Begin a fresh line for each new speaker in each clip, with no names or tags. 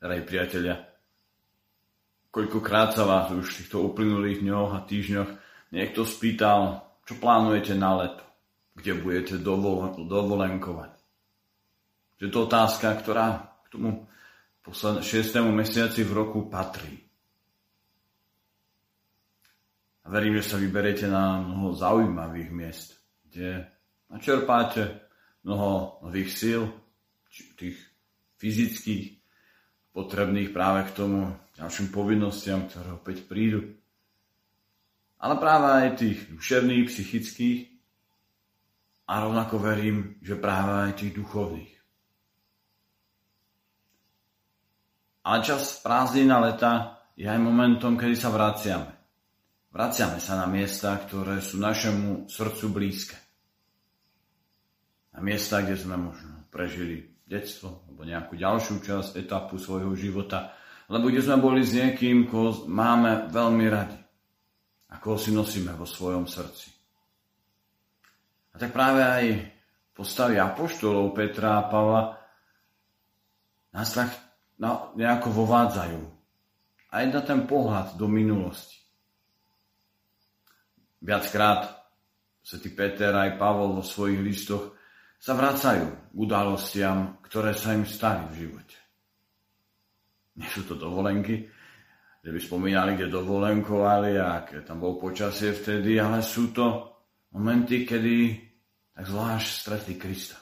drahí priatelia. Koľkokrát sa vás už v týchto uplynulých dňoch a týždňoch niekto spýtal, čo plánujete na leto, kde budete dovol- dovolenkovať. Je to otázka, ktorá k tomu 6. mesiaci v roku patrí. A verím, že sa vyberiete na mnoho zaujímavých miest, kde načerpáte mnoho nových síl, tých fyzických, potrebných práve k tomu ďalším povinnostiam, ktoré opäť prídu. Ale práve aj tých duševných, psychických a rovnako verím, že práve aj tých duchovných. Ale čas prázdnina leta je aj momentom, kedy sa vraciame. Vraciame sa na miesta, ktoré sú našemu srdcu blízke. Na miesta, kde sme možno prežili detstvo alebo nejakú ďalšiu časť, etapu svojho života, lebo kde sme boli s niekým, koho máme veľmi radi a koho si nosíme vo svojom srdci. A tak práve aj postavy apoštolov Petra a Pavla nás tak nejako vovádzajú. Aj na ten pohľad do minulosti. Viackrát svätý Peter aj Pavol vo svojich listoch sa vracajú k udalostiam, ktoré sa im stali v živote. Nie sú to dovolenky, že by spomínali, kde dovolenkovali a aké tam bol počasie vtedy, ale sú to momenty, kedy tak zvlášť stretli Krista.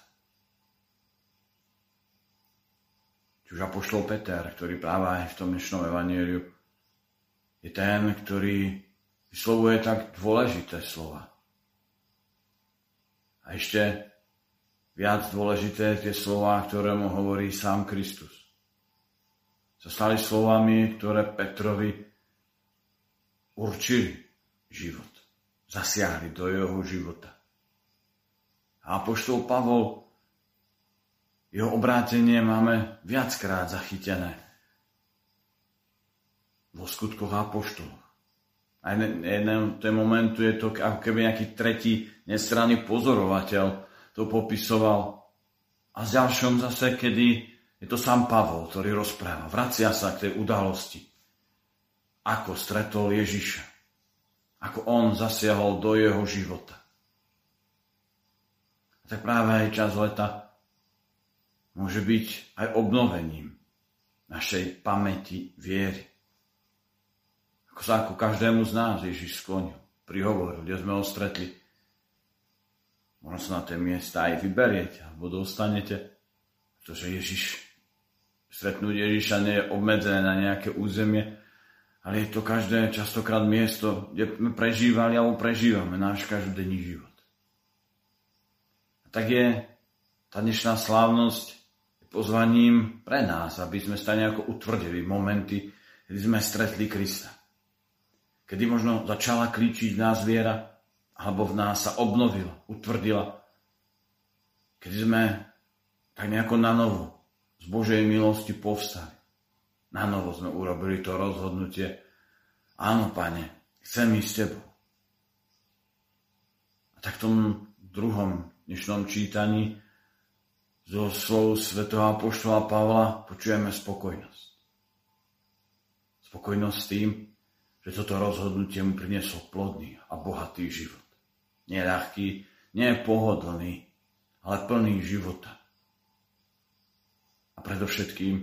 Či už apoštol Peter, ktorý práve aj v tom dnešnom evanieliu je ten, ktorý vyslovuje tak dôležité slova. A ešte viac dôležité tie slova, ktoré mu hovorí sám Kristus. Sa stali slovami, ktoré Petrovi určili život. Zasiahli do jeho života. A apoštol Pavol, jeho obrátenie máme viackrát zachytené vo skutkoch apoštolov. A jeden ten momentu je to ako keby nejaký tretí nestranný pozorovateľ to popisoval. A z ďalšom zase, kedy je to sám Pavol, ktorý rozpráva. Vracia sa k tej udalosti. Ako stretol Ježiša. Ako on zasiahol do jeho života. A tak práve aj čas leta môže byť aj obnovením našej pamäti viery. Ako sa ako každému z nás Ježiš sklonil, prihovoril, kde sme ho stretli. Možno na tie miesta aj vyberiete, alebo dostanete, pretože Ježiš, stretnúť Ježiša nie je obmedzené na nejaké územie, ale je to každé častokrát miesto, kde sme prežívali alebo prežívame náš každodenný život. A tak je tá dnešná slávnosť pozvaním pre nás, aby sme sa nejako utvrdili momenty, kedy sme stretli Krista kedy možno začala klíčiť v nás viera, alebo v nás sa obnovila, utvrdila. Kedy sme tak nejako na novo z Božej milosti povstali. Na novo sme urobili to rozhodnutie. Áno, pane, chcem ísť s tebou. A tak v tom druhom dnešnom čítaní zo slov svätého Apoštola Pavla počujeme spokojnosť. Spokojnosť s tým, že toto rozhodnutie mu prinieslo plodný a bohatý život. Nie ľahký, nie pohodlný, ale plný života. A predovšetkým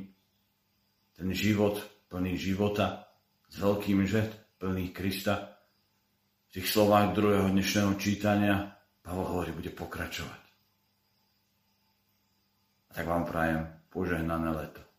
ten život plný života s veľkým žet, plný Krista. V tých slovách druhého dnešného čítania Pavol hovorí, bude pokračovať. A tak vám prajem požehnané leto.